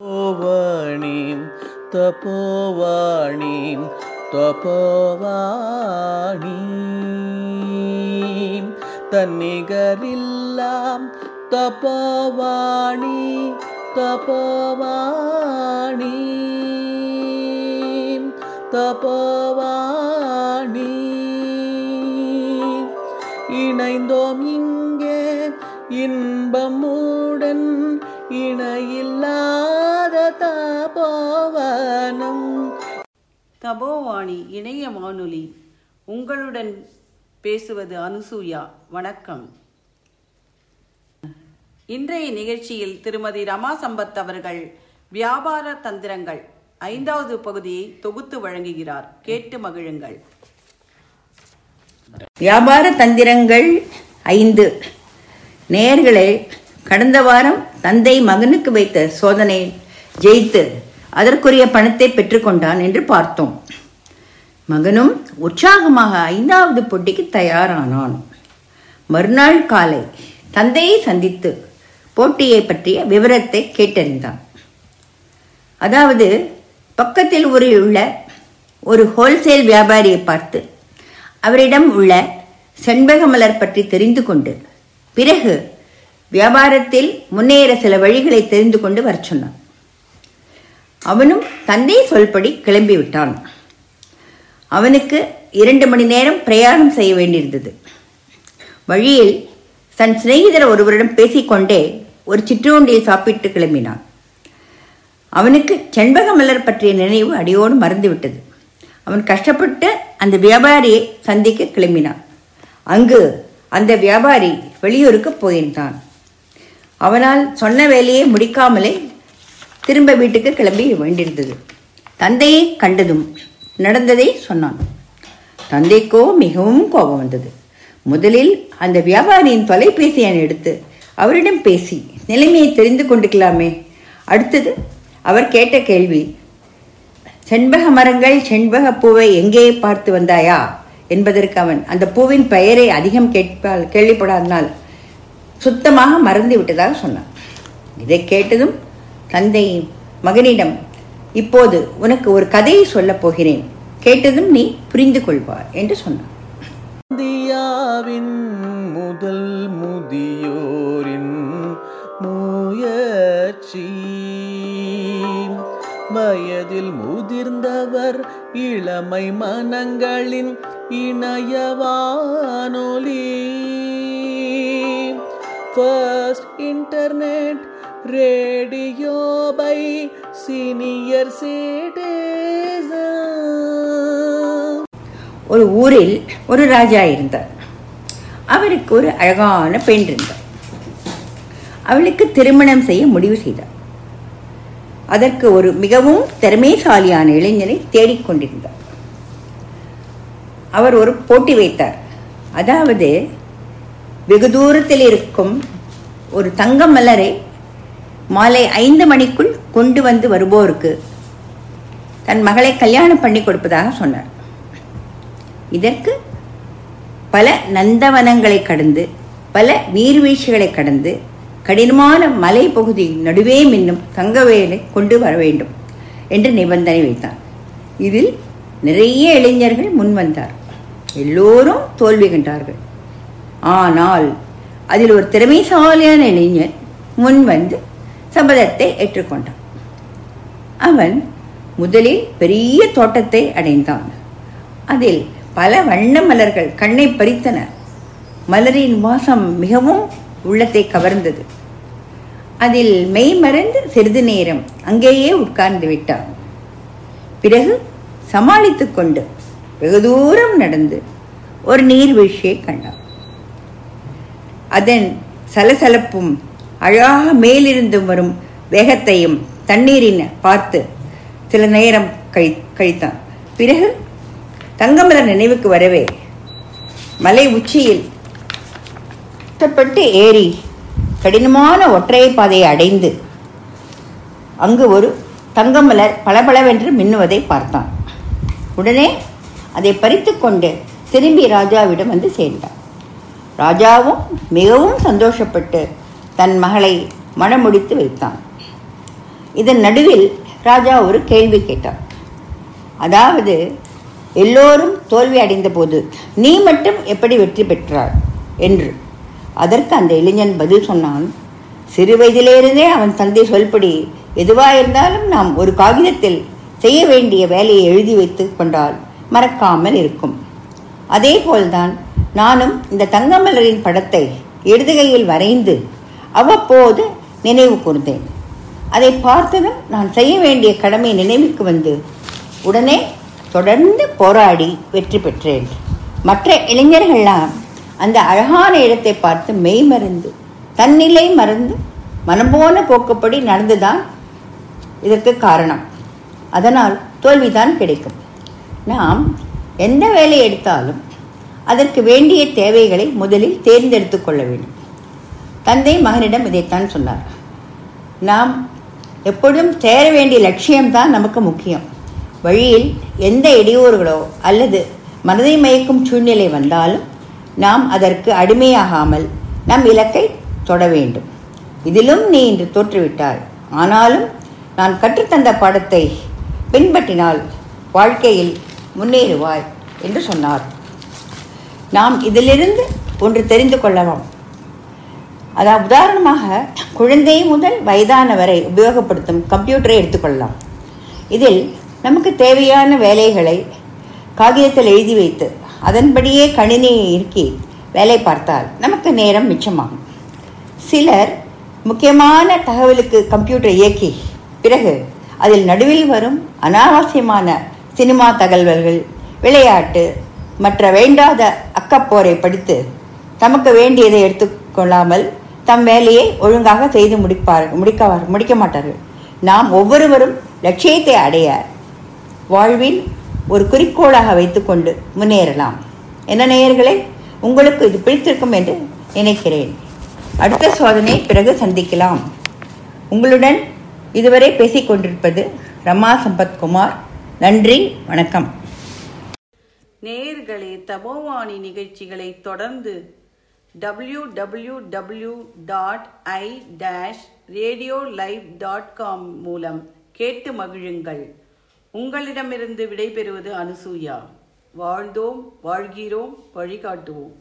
தபோவாணீம் தபோவாணீம் தபோவாணீம் தன்னிகரில்லாம் தபோவாணி தபோவாணி தபோவாணி இணைந்தோம் இங்கே இன்பமுடன் இணையில்லாத தபோவாணி இணைய வானொலி. உங்களுடன் பேசுவது அனுசூயா. வணக்கம். இன்றைய நிகழ்ச்சியில் திருமதி ரமா சம்பத் அவர்கள் வியாபார தந்திரங்கள் ஐந்தாவது பகுதியை தொகுத்து வழங்குகிறார். கேட்டு மகிழுங்கள். வியாபார தந்திரங்கள் ஐந்து. நேர்களே கடந்த வாரம் தந்தை மகனுக்கு வைத்த சோதனை ஜெயித்து அதற்குரிய பணத்தை பெற்றுக்கொண்டான் என்று பார்த்தோம். மகனும் உற்சாகமாக ஐந்தாவது போட்டிக்கு தயாரானான். மறுநாள் காலை தந்தையை சந்தித்து போட்டியை பற்றிய விவரத்தை கேட்டறிந்தான். அதாவது பக்கத்தில் ஊரில் உள்ள ஒரு ஹோல்சேல் வியாபாரியை பார்த்து அவரிடம் உள்ள செண்பக மலர் பற்றி தெரிந்து கொண்டு பிறகு வியாபாரத்தில் முன்னேற சில வழிகளை தெரிந்து கொண்டு வர சொன்னான். அவனும் தந்தை சொல்படி கிளம்பி விட்டான் அவனுக்கு இரண்டு மணி நேரம் பிரயாணம் செய்ய வேண்டியிருந்தது. வழியில் தன் சிநேகிதர் ஒருவரிடம் பேசிக்கொண்டே ஒரு சிற்றுண்டியை சாப்பிட்டு கிளம்பினான். அவனுக்கு செண்பக மலர் பற்றிய நினைவு அடியோடு மறந்துவிட்டது. அவன் கஷ்டப்பட்டு அந்த வியாபாரியை சந்திக்க கிளம்பினான். அங்கு அந்த வியாபாரி வெளியூருக்கு போயிருந்தான். அவனால் சொன்ன வேலையை முடிக்காமலே திரும்ப வீட்டுக்கு கிளம்பி வேண்டியிருந்தது. தந்தையை கண்டதும் நடந்ததை சொன்னான். தந்தைக்கோ மிகவும் கோபம் வந்தது. முதலில் அந்த வியாபாரியின் தொலைபேசி எண் எடுத்து அவரிடம் பேசி நிலைமையை தெரிந்து கொண்டுக்கலாமே. அடுத்தது அவர் கேட்ட கேள்வி செண்பக மரங்கள் செண்பக பூவை எங்கே பார்த்து வந்தாயா? என்பதற்கு அவன் அந்த பூவின் பெயரை அதிகம் கேட்பால் கேள்விப்படாதனால் சுத்தமாக மறந்து விட்டதாக சொன்னான். இதை கேட்டதும் தந்தை மகனிடம் இப்போது உனக்கு ஒரு கதையை சொல்லப் போகிறேன். கேட்டதும் நீ புரிந்து கொள்வார் என்று சொன்னார் இந்தியாவின் முதல் முதியோரின் முயற்சி வயதில் முதிர்ந்தவர் இளமை மனங்களின் இணையவானொலி. First internet radio by senior citizen. ஒரு ஊரில் ஒரு ராஜா இருந்தார். அவருக்கு ஒரு அழகான பெண் இருந்தார். அவளுக்கு திருமணம் செய்ய முடிவு செய்தார். அதற்கு ஒரு மிகவும் திறமைசாலியான இளைஞனை தேடிக்கொண்டிருந்தார் அவர் ஒரு போட்டி வைத்தார். அதாவது வெகு தூரத்தில் இருக்கும் ஒரு தங்க மலரை மாலை ஐந்து மணிக்குள் கொண்டு வந்து வருவோருக்கு தன் மகளை கல்யாணம் பண்ணி கொடுப்பதாக சொன்னார். இதற்கு பல நந்தவனங்களை கடந்து பல நீர்வீழ்ச்சிகளை கடந்து கடினமான மலை பகுதி நடுவே மின்னும் தங்கவேலை கொண்டு வர வேண்டும் என்று நிபந்தனை வைத்தான் இதில் நிறைய இளைஞர்கள் முன் வந்தார். எல்லோரும் தோல்வி கண்டார்கள். ஆனால் அதில் ஒரு திறமைசாலியான இளைஞர் முன் வந்து சபதத்தை ஏற்றுக்கொண்டான். அவன் முதலில் பெரிய தோட்டத்தை அடைந்தான். அதில் பல வண்ண மலர்கள் கண்ணை பறித்தன. மலரின் வாசம் மிகவும் உள்ளத்தை கவர்ந்தது. அதில் மெய் மறந்து சிறிது நேரம் அங்கேயே உட்கார்ந்து விட்டான். பிறகு சமாளித்துக் கொண்டு வெகு தூரம் நடந்து ஒரு நீர்வீழ்ச்சியை கண்டான். அதன் சலசலப்பும் அழகாக மேலிருந்து வரும் வேகத்தையும் தண்ணீரின் பார்த்து சில நேரம் கழி கழித்தான். பிறகு தங்கமலர் நினைவுக்கு வரவே மலை உச்சியில் கஷ்டப்பட்டு ஏறி கடினமான ஒற்றையை பாதையை அடைந்து அங்கு ஒரு தங்கமலர் பளபளவென்று மின்னுவதை பார்த்தான். உடனே அதை பறித்துக்கொண்டு திரும்பி ராஜாவிடம் வந்து சேர்ந்தான். ராஜாவும் மிகவும் சந்தோஷப்பட்டு தன் மகளை மணமுடித்து வைத்தான். இதன் நடுவில் ராஜா ஒரு கேள்வி கேட்டார். அதாவது எல்லோரும் தோல்வி அடைந்த போது நீ மட்டும் எப்படி வெற்றி பெற்றாய்? என்று. அதற்கு அந்த இளைஞன் பதில் சொன்னான் சிறு வயதிலிருந்தே அவன் தந்தை சொல்படி எதுவாக இருந்தாலும் நாம் ஒரு காகிதத்தில் செய்ய வேண்டிய வேலையை எழுதி வைத்து கொண்டால் மறக்காமல் இருக்கும். அதே போல்தான் நானும் இந்த தங்கமலரின் படத்தை இடதுகையில் வரைந்து அவ்வப்போது நினைவு கூர்ந்தேன். அதை பார்த்ததும் நான் செய்ய வேண்டிய கடமை நினைவுக்கு வந்து உடனே தொடர்ந்து போராடி வெற்றி பெற்றேன். மற்ற இளைஞர்கள்லாம் அந்த அழகான இடத்தை பார்த்து மெய் மறந்து தன்னிலை மறந்து மனம்போன போக்குப்படி நடந்துதான் இதற்கு காரணம். அதனால் தோல்விதான் கிடைக்கும். நாம் எந்த வேலை எடுத்தாலும் அதற்கு வேண்டிய தேவைகளை முதலில் தேர்ந்தெடுத்து கொள்ள வேண்டும். தந்தை மகனிடம் இதைத்தான் சொன்னார். நாம் எப்பொழுதும் சேர வேண்டிய லட்சியம்தான் நமக்கு முக்கியம். வழியில் எந்த இடையூறுகளோ அல்லது மனதை மயக்கும் சூழ்நிலை வந்தாலும் நாம் அதற்கு அடிமையாகாமல் நம் இலக்கை தொட வேண்டும். இதிலும் நீ இன்று தோற்றுவிட்டாய். ஆனாலும் நான் கற்றுத்தந்த பாடத்தை பின்பற்றினால் வாழ்க்கையில் முன்னேறுவாய் என்று சொன்னார். நாம் இதிலிருந்து ஒன்று தெரிந்து கொள்ளலாம். அதாவது உதாரணமாக குழந்தை முதல் வயதான வரை உபயோகப்படுத்தும் கம்ப்யூட்டரை எடுத்துக்கொள்ளலாம். இதில் நமக்கு தேவையான வேலைகளை காகிதத்தில் எழுதி வைத்து அதன்படியே கணினியை இறுக்கி வேலை பார்த்தால் நமக்கு நேரம் மிச்சமாகும். சிலர் முக்கியமான தகவலுக்கு கம்ப்யூட்டரை இயக்கி பிறகு அதில் நடுவில் வரும் அனாவசியமான சினிமா தகவல்கள் விளையாட்டு மற்ற வேண்டாத அக்கப்போரை படித்து தமக்கு வேண்டியதை எடுத்துக்கொள்ளாமல் தம் வேலையை ஒழுங்காக செய்து முடிப்பார்கள் முடிக்க முடிக்க மாட்டார்கள் நாம் ஒவ்வொருவரும் லட்சியத்தை அடைய வாழ்வில் ஒரு குறிக்கோளாக வைத்துக்கொண்டு முன்னேறலாம். என்ன நேயர்களே உங்களுக்கு இது பிடித்திருக்கும் என்று நினைக்கிறேன். அடுத்த சோதனை பிறகு சந்திக்கலாம். உங்களுடன் இதுவரை பேசிக் கொண்டிருப்பது ரமா சம்பத்குமார் நன்றி வணக்கம். நேயர்களே தபோவாணி நிகழ்ச்சிகளை தொடர்ந்து W dot I dash radio live dot com மூலம் கேட்டு மகிழுங்கள். உங்களிடமிருந்து விடைபெறுவது அனுசூயா. வாழ்ந்தோம் வாழ்கிறோம் வழிகாட்டுவோம்.